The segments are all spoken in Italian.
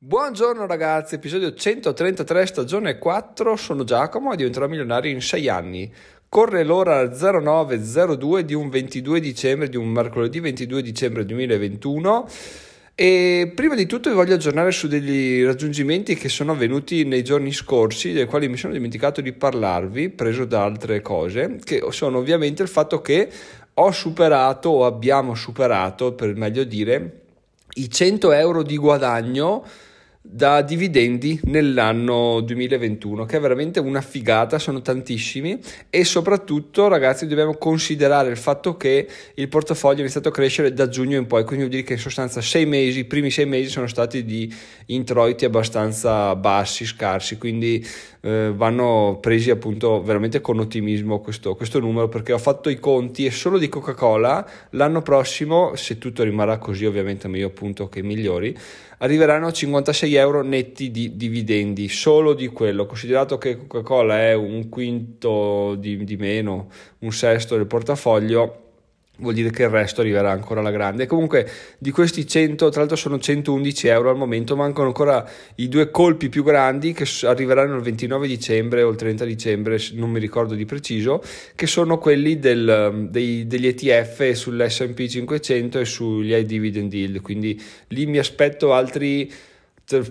Buongiorno ragazzi, episodio 133 stagione 4, sono Giacomo e diventerò milionario in 6 anni. Corre l'ora 0902 di un 22 dicembre, di un mercoledì 22 dicembre 2021 e prima di tutto vi voglio aggiornare su degli raggiungimenti che sono avvenuti nei giorni scorsi, dei quali mi sono dimenticato di parlarvi, preso da altre cose, che sono ovviamente il fatto che ho superato o abbiamo superato, per meglio dire, i 100 euro di guadagno da dividendi nell'anno 2021 che è veramente una figata sono tantissimi. E soprattutto ragazzi dobbiamo considerare il fatto che il portafoglio è iniziato a crescere da giugno in poi quindi vuol dire che in sostanza sei mesi i primi sei mesi sono stati di introiti abbastanza bassi scarsi quindi eh, vanno presi appunto veramente con ottimismo questo, questo numero perché ho fatto i conti e solo di Coca Cola l'anno prossimo se tutto rimarrà così ovviamente meglio appunto che migliori arriveranno a 56 euro netti di dividendi, solo di quello, considerato che Coca-Cola è un quinto di, di meno, un sesto del portafoglio, vuol dire che il resto arriverà ancora alla grande. comunque di questi 100, tra l'altro sono 111 euro al momento, mancano ancora i due colpi più grandi che arriveranno il 29 dicembre o il 30 dicembre, non mi ricordo di preciso, che sono quelli del, dei, degli ETF sull'S&P 500 e sugli high dividend yield, quindi lì mi aspetto altri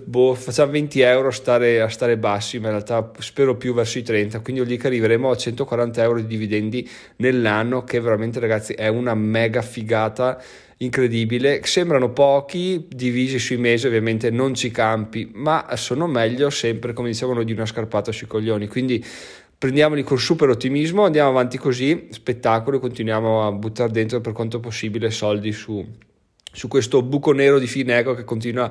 boh, facciamo 20 euro a stare, a stare bassi, ma in realtà spero più verso i 30, quindi dire che arriveremo a 140 euro di dividendi nell'anno, che veramente ragazzi è una mega figata incredibile. Sembrano pochi, divisi sui mesi, ovviamente non ci campi, ma sono meglio sempre, come dicevano, di una scarpata sui coglioni. Quindi prendiamoli con super ottimismo, andiamo avanti così, spettacolo, continuiamo a buttare dentro per quanto possibile soldi su su questo buco nero di Fineco che continua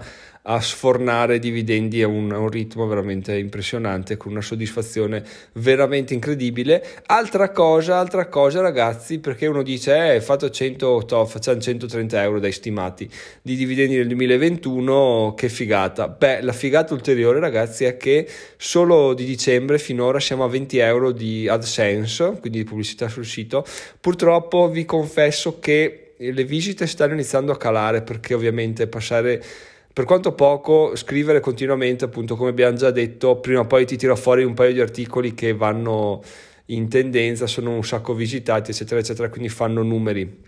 a sfornare dividendi a un, a un, ritmo veramente impressionante, con una soddisfazione veramente incredibile. Altra cosa, altra cosa ragazzi, perché uno dice, eh, fatto 100, to, facciamo 130 euro dai stimati di dividendi nel 2021, che figata. Beh, la figata ulteriore ragazzi è che solo di dicembre finora siamo a 20 euro di AdSense, quindi di pubblicità sul sito. Purtroppo vi confesso che le visite stanno iniziando a calare perché ovviamente passare per quanto poco scrivere continuamente appunto come abbiamo già detto prima o poi ti tiro fuori un paio di articoli che vanno in tendenza sono un sacco visitati eccetera eccetera quindi fanno numeri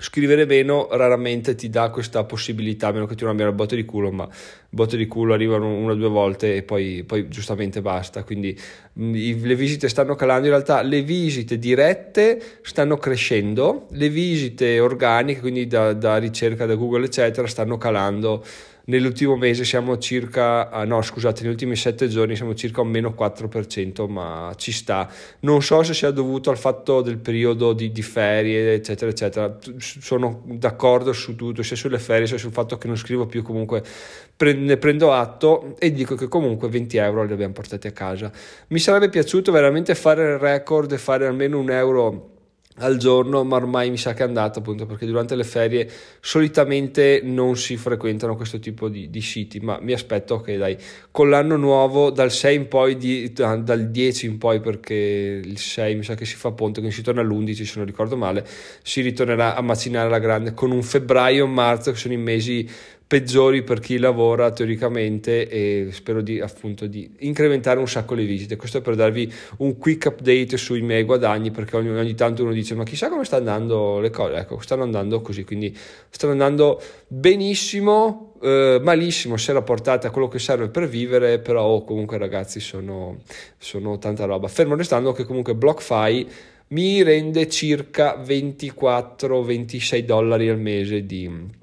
Scrivere meno raramente ti dà questa possibilità, a meno che tu non abbia il botte di culo, ma botte di culo arrivano una o due volte e poi, poi giustamente basta. Quindi mh, i, le visite stanno calando, in realtà le visite dirette stanno crescendo, le visite organiche, quindi da, da ricerca da Google eccetera, stanno calando nell'ultimo mese siamo circa, ah no scusate, negli ultimi sette giorni siamo circa un meno 4%, ma ci sta. Non so se sia dovuto al fatto del periodo di, di ferie, eccetera, eccetera. Sono d'accordo su tutto, sia sulle ferie sia sul fatto che non scrivo più, comunque ne prendo atto e dico che comunque 20 euro li abbiamo portati a casa. Mi sarebbe piaciuto veramente fare il record e fare almeno un euro al giorno, ma ormai mi sa che è andato appunto perché durante le ferie solitamente non si frequentano questo tipo di, di siti, ma mi aspetto che dai, con l'anno nuovo dal 6 in poi, di, dal 10 in poi perché il 6 mi sa che si fa ponte, quindi si torna all'11 se non ricordo male, si ritornerà a macinare la grande con un febbraio e marzo che sono i mesi peggiori per chi lavora teoricamente e spero di appunto di incrementare un sacco le visite. Questo per darvi un quick update sui miei guadagni perché ogni, ogni tanto uno dice ma chissà come stanno andando le cose? Ecco stanno andando così quindi stanno andando benissimo eh, malissimo se rapportate a quello che serve per vivere però oh, comunque ragazzi sono, sono tanta roba. Fermo restando che comunque BlockFi mi rende circa 24-26 dollari al mese di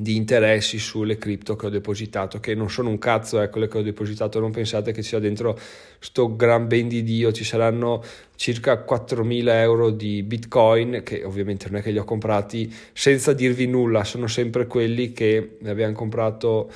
di interessi sulle cripto che ho depositato, che non sono un cazzo, ecco, le che ho depositato, non pensate che sia dentro sto gran ben di Dio, ci saranno circa 4.000 euro di bitcoin, che ovviamente non è che li ho comprati senza dirvi nulla, sono sempre quelli che abbiamo comprato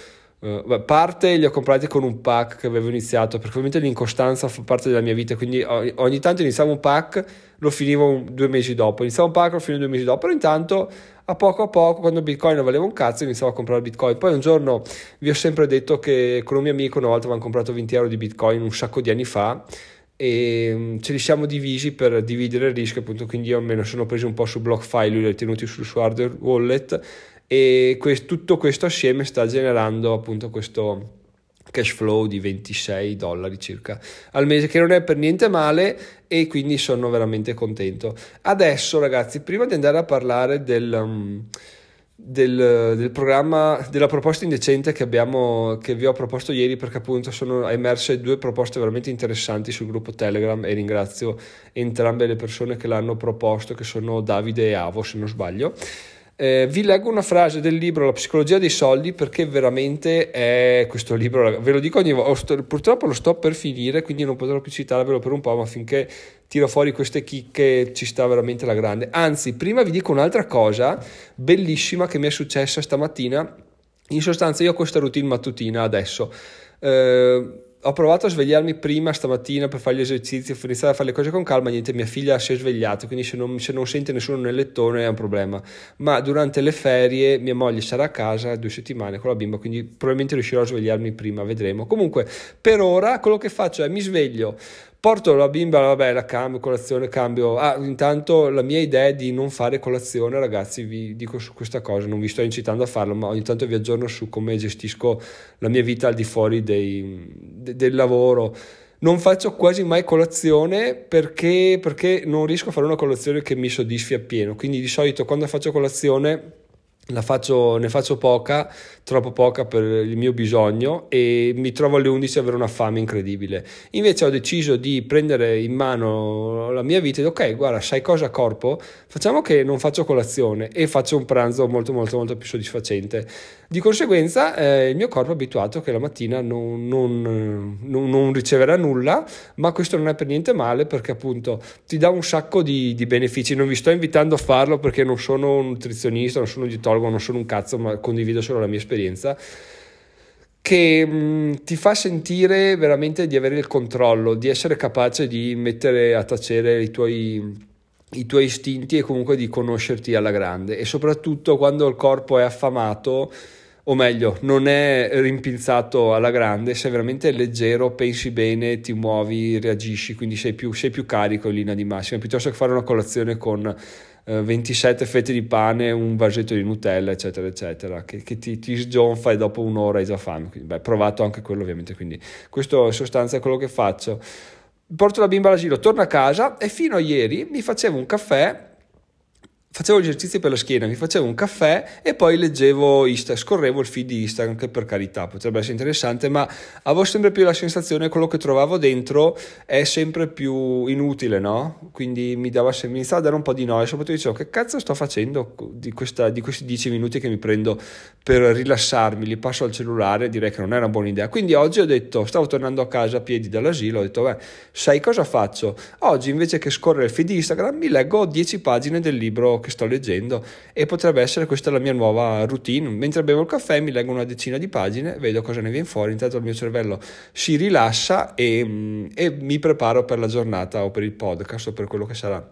Uh, parte li ho comprati con un pack che avevo iniziato perché ovviamente l'incostanza fa parte della mia vita quindi ogni tanto iniziavo un pack lo finivo due mesi dopo iniziavo un pack lo finivo due mesi dopo però intanto a poco a poco quando bitcoin non valeva un cazzo iniziavo a comprare bitcoin. Poi un giorno vi ho sempre detto che con un mio amico una volta avevamo comprato 20 euro di bitcoin un sacco di anni fa e mm, ce li siamo divisi per dividere il rischio appunto quindi io me ne sono preso un po' su BlockFi lui li ha tenuti sul suo hardware wallet e questo, tutto questo assieme sta generando appunto questo cash flow di 26 dollari circa al mese, che non è per niente male e quindi sono veramente contento. Adesso ragazzi, prima di andare a parlare del... Um, del, del, programma, della proposta indecente che, abbiamo, che vi ho proposto ieri perché appunto sono emerse due proposte veramente interessanti sul gruppo Telegram e ringrazio entrambe le persone che l'hanno proposto che sono Davide e Avo se non sbaglio. Eh, vi leggo una frase del libro La psicologia dei soldi perché veramente è questo libro, ve lo dico ogni volta, purtroppo lo sto per finire quindi non potrò più citarvelo per un po', ma finché tiro fuori queste chicche ci sta veramente la grande. Anzi, prima vi dico un'altra cosa bellissima che mi è successa stamattina. In sostanza io ho questa routine mattutina adesso. Eh, ho provato a svegliarmi prima stamattina per fare gli esercizi, per iniziare a fare le cose con calma, niente, mia figlia si è svegliata, quindi se non, se non, sente nessuno nel lettone è un problema. Ma durante le ferie mia moglie sarà a casa due settimane con la bimba, quindi probabilmente riuscirò a svegliarmi prima, vedremo. Comunque, per ora quello che faccio è mi sveglio, Porto la bimba, vabbè, la cambio, colazione, cambio. Ah, intanto la mia idea è di non fare colazione, ragazzi, vi dico su questa cosa, non vi sto incitando a farlo, ma ogni tanto vi aggiorno su come gestisco la mia vita al di fuori dei, de, del lavoro. Non faccio quasi mai colazione perché, perché non riesco a fare una colazione che mi soddisfi appieno. Quindi di solito quando faccio colazione Faccio, ne faccio poca, troppo poca per il mio bisogno e mi trovo alle 11 ad avere una fame incredibile. Invece ho deciso di prendere in mano la mia vita e dire ok, guarda, sai cosa corpo? Facciamo che non faccio colazione e faccio un pranzo molto molto molto più soddisfacente. Di conseguenza eh, il mio corpo è abituato che la mattina non, non, non, non, riceverà nulla, ma questo non è per niente male perché appunto ti dà un sacco di, di benefici. Non vi sto invitando a farlo perché non sono un nutrizionista, non sono un dietologo, non sono un cazzo, ma condivido solo la mia esperienza che mh, mm, ti fa sentire veramente di avere il controllo, di essere capace di mettere a tacere i tuoi i tuoi istinti e comunque di conoscerti alla grande. E soprattutto quando il corpo è affamato o meglio, non è rimpinzato alla grande, sei veramente leggero, pensi bene, ti muovi, reagisci, quindi sei più, sei più carico in linea di massima, piuttosto che fare una colazione con eh, 27 fette di pane, un vasetto di Nutella, eccetera, eccetera, che, che ti, ti, sgionfa e dopo un'ora hai già fame. Quindi, beh, provato anche quello ovviamente, quindi questo in sostanza è quello che faccio. Porto la bimba all'asilo, torno a casa e fino a ieri mi facevo un caffè facevo gli esercizi per la schiena, mi facevo un caffè e poi leggevo Instagram, scorrevo il feed di Instagram che per carità potrebbe essere interessante, ma avevo sempre più la sensazione che quello che trovavo dentro è sempre più inutile, no? Quindi mi, dava, mi iniziava a dare un po' di noia, soprattutto dicevo che cazzo sto facendo di, questa, di questi 10 minuti che mi prendo per rilassarmi, li passo al cellulare, direi che non è una buona idea. Quindi oggi ho detto, stavo tornando a casa a piedi dall'asilo, ho detto, beh, sai cosa faccio? Oggi invece che scorrere il feed di Instagram mi leggo 10 pagine del libro che sto leggendo e potrebbe essere questa la mia nuova routine. Mentre bevo il caffè mi leggo una decina di pagine, vedo cosa ne viene fuori, intanto il mio cervello si rilassa e, mm, e mi preparo per la giornata o per il podcast o per quello che sarà.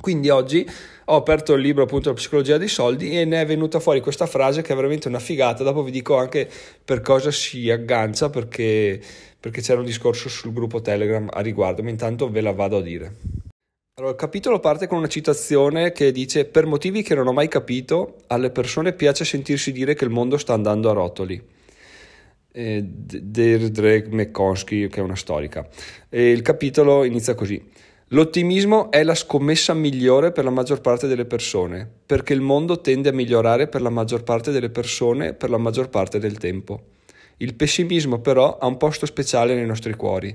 Quindi oggi ho aperto il libro appunto La psicologia dei soldi e ne è venuta fuori questa frase che è veramente una figata. Dopo vi dico anche per cosa si aggancia perché, perché c'era un discorso sul gruppo Telegram a riguardo, ma intanto ve la vado a dire. Allora, il capitolo parte con una citazione che dice: Per motivi che non ho mai capito, alle persone piace sentirsi dire che il mondo sta andando a rotoli. Eh, Deirdre McConsky, che è una storica. E il capitolo inizia così. L'ottimismo è la scommessa migliore per la maggior parte delle persone, perché il mondo tende a migliorare per la maggior parte delle persone per la maggior parte del tempo. Il pessimismo però ha un posto speciale nei nostri cuori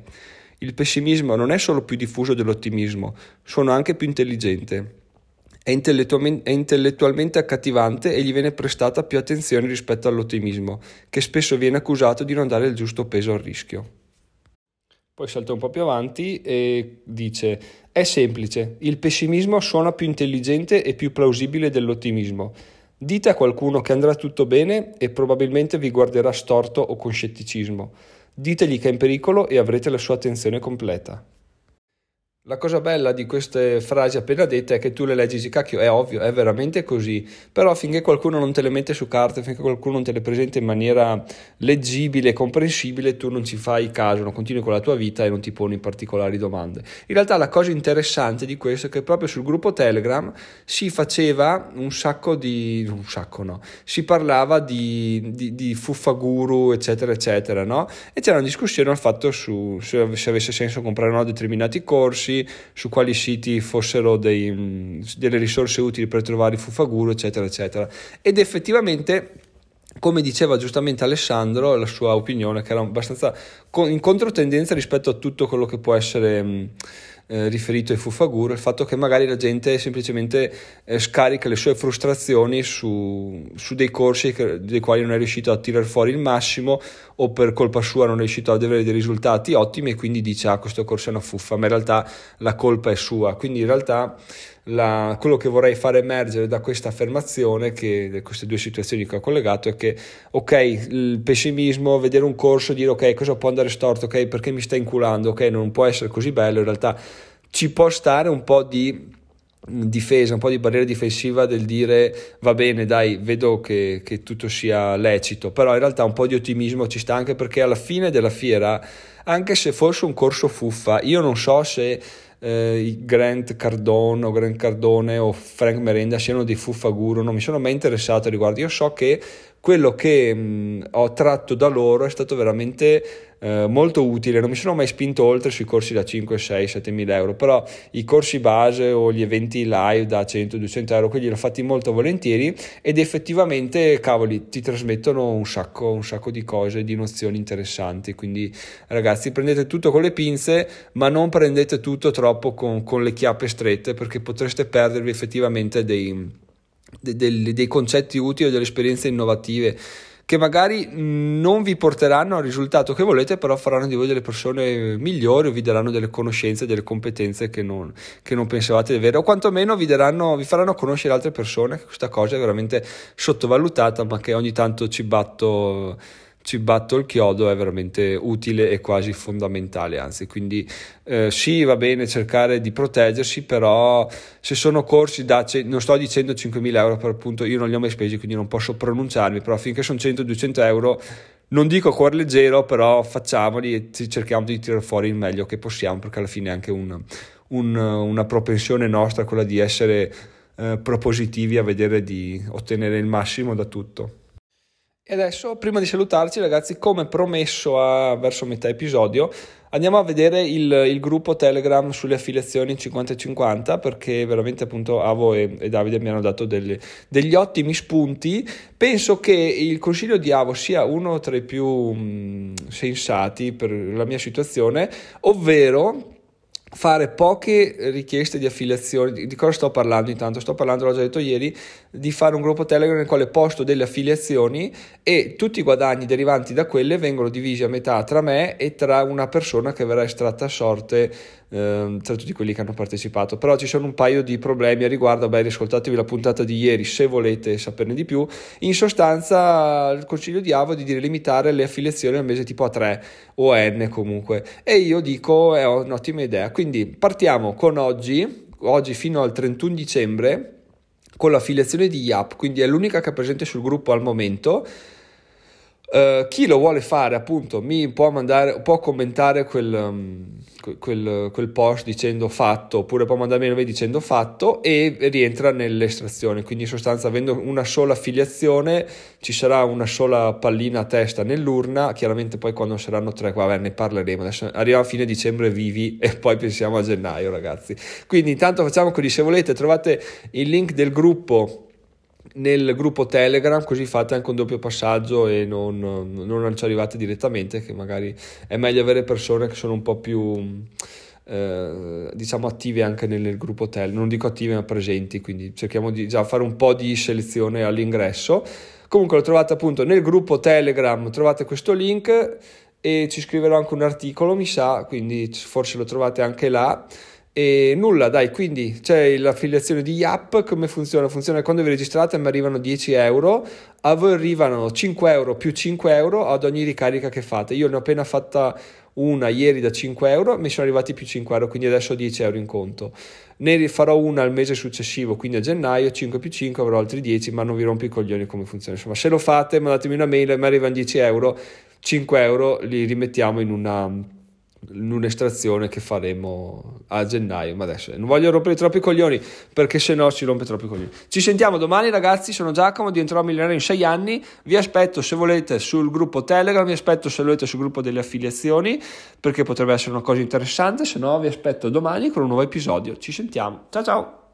il pessimismo non è solo più diffuso dell'ottimismo, sono anche più intelligente. È, intellettualmente, accattivante e gli viene prestata più attenzione rispetto all'ottimismo, che spesso viene accusato di non dare il giusto peso al rischio. Poi salta un po' più avanti e dice: È semplice, il pessimismo suona più intelligente e più plausibile dell'ottimismo. Dite a qualcuno che andrà tutto bene e probabilmente vi guarderà storto o con scetticismo. Ditegli che è in pericolo e avrete la sua attenzione completa. La cosa bella di queste frasi appena dette è che tu le leggi e dici, cacchio, è ovvio, è veramente così, però finché qualcuno non te le mette su carta, finché qualcuno non te le presenta in maniera leggibile e comprensibile, tu non ci fai caso, non continui con la tua vita e non ti poni particolari domande. In realtà la cosa interessante di questo è che proprio sul gruppo Telegram si faceva un sacco di... un sacco no, si parlava di, di, di fuffaguru, eccetera, eccetera, no? E c'era una discussione al fatto su se avesse senso comprare no, determinati corsi, su quali siti fossero dei, delle risorse utili per trovare i fuffaguru, eccetera, eccetera. Ed effettivamente come diceva giustamente Alessandro, la sua opinione, che era abbastanza in controtendenza rispetto a tutto quello che può essere eh, riferito ai Fuffaguru, il fatto che magari la gente semplicemente eh, scarica le sue frustrazioni su, su dei corsi che, dei quali non è riuscito a tirare fuori il massimo o per colpa sua non è riuscito ad avere dei risultati ottimi e quindi dice ah questo corso è una fuffa, ma in realtà la colpa è sua. Quindi in realtà la, quello che vorrei fare emergere da questa affermazione, che queste due situazioni che ho collegato, è che ok, il pessimismo, vedere un corso, dire ok, cosa può andare storto, ok, perché mi sta inculando, ok, non può essere così bello, in realtà ci può stare un po' di difesa, un po' di barriera difensiva del dire va bene dai vedo che, che, tutto sia lecito però in realtà un po' di ottimismo ci sta anche perché alla fine della fiera anche se fosse un corso fuffa io non so se eh, Grant Cardone o Grant Cardone o Frank Merenda siano dei fuffaguru, non mi sono mai interessato riguardo. Io so che quello che mh, ho tratto da loro è stato veramente eh, molto utile, non mi sono mai spinto oltre sui corsi da 5, 6, 7 mila euro, però i corsi base o gli eventi live da 100, 200 euro, quelli l'ho fatti molto volentieri ed effettivamente, cavoli, ti trasmettono un sacco, un sacco di cose, di nozioni interessanti, quindi ragazzi prendete tutto con le pinze, ma non prendete tutto troppo con, con le chiappe strette perché potreste perdervi effettivamente dei, dei, dei concetti utili o delle esperienze innovative che magari non vi porteranno al risultato che volete, però faranno di voi delle persone migliori o vi daranno delle conoscenze, delle competenze che non, che non pensavate di avere, o quantomeno vi, daranno, vi faranno conoscere altre persone, questa cosa è veramente sottovalutata, ma che ogni tanto ci batto ci batto il chiodo è veramente utile e quasi fondamentale, anzi, quindi eh, sì, va bene cercare di proteggersi, però se sono corsi da, non sto dicendo 5.000 euro per appunto, io non li ho mai spesi, quindi non posso pronunciarmi, però finché sono 100-200 euro, non dico cuore leggero, però facciamoli e cerchiamo di tirare fuori il meglio che possiamo, perché alla fine è anche un, un, una propensione nostra quella di essere eh, propositivi a vedere di ottenere il massimo da tutto. E adesso, prima di salutarci, ragazzi, come promesso a, verso metà episodio, andiamo a vedere il, il gruppo Telegram sulle affiliazioni 50-50 perché veramente appunto Avo e, e Davide mi hanno dato delle, degli ottimi spunti. Penso che il consiglio di Avo sia uno tra i più mh, sensati per la mia situazione, ovvero fare poche richieste di affiliazioni. Di cosa sto parlando intanto? Sto parlando, l'ho già detto ieri, di fare un gruppo Telegram nel quale posto delle affiliazioni e tutti i guadagni derivanti da quelle vengono divisi a metà tra me e tra una persona che verrà estratta a sorte eh, tra tutti quelli che hanno partecipato. Però ci sono un paio di problemi a riguardo, beh, ascoltatevi la puntata di ieri se volete saperne di più. In sostanza il consiglio di Avo è di limitare le affiliazioni al mese tipo a 3 o N comunque e io dico è un'ottima idea. Quindi partiamo con oggi, oggi fino al 31 dicembre con l'affiliazione di Yap, quindi è l'unica che è presente sul gruppo al momento. Uh, chi lo vuole fare appunto mi può mandare può commentare quel, um, quel, quel, post dicendo fatto oppure può mandarmi un dicendo fatto e rientra nell'estrazione. Quindi in sostanza avendo una sola affiliazione ci sarà una sola pallina a testa nell'urna. Chiaramente poi quando saranno tre vabbè ne parleremo. Adesso arriva a fine dicembre vivi e poi pensiamo a gennaio ragazzi. Quindi intanto facciamo così. Se volete trovate il link del gruppo nel gruppo Telegram, così fate anche un doppio passaggio e non, non ci arrivate direttamente, che magari è meglio avere persone che sono un po' più... Eh, diciamo attive anche nel, nel, gruppo Telegram, non dico attive ma presenti, quindi cerchiamo di già fare un po' di selezione all'ingresso. Comunque lo trovate appunto nel gruppo Telegram, trovate questo link e ci scriverò anche un articolo, mi sa, quindi forse lo trovate anche là E nulla, dai, quindi c'è l'affiliazione di Yap, come funziona? Funziona quando vi registrate mi arrivano 10 euro, a voi arrivano 5 euro più 5 euro ad ogni ricarica che fate. Io ne ho appena fatta una ieri da 5 euro, mi sono arrivati più 5 euro, quindi adesso ho 10 euro in conto. Ne farò una al mese successivo, quindi a gennaio, 5 più 5 avrò altri 10, ma non vi rompo i coglioni come funziona. Insomma, se lo fate, mandatemi una mail e mi arrivano 10 euro, 5 euro li rimettiamo in una un'estrazione che faremo a gennaio. Ma adesso non voglio rompere troppi coglioni perché se no ci rompe troppi coglioni. Ci sentiamo domani, ragazzi. Sono Giacomo, diventerò milionario in sei anni. Vi aspetto se volete sul gruppo Telegram, vi aspetto se volete sul gruppo delle affiliazioni perché potrebbe essere una cosa interessante. Se no, vi aspetto domani con un nuovo episodio. Ci sentiamo. Ciao ciao.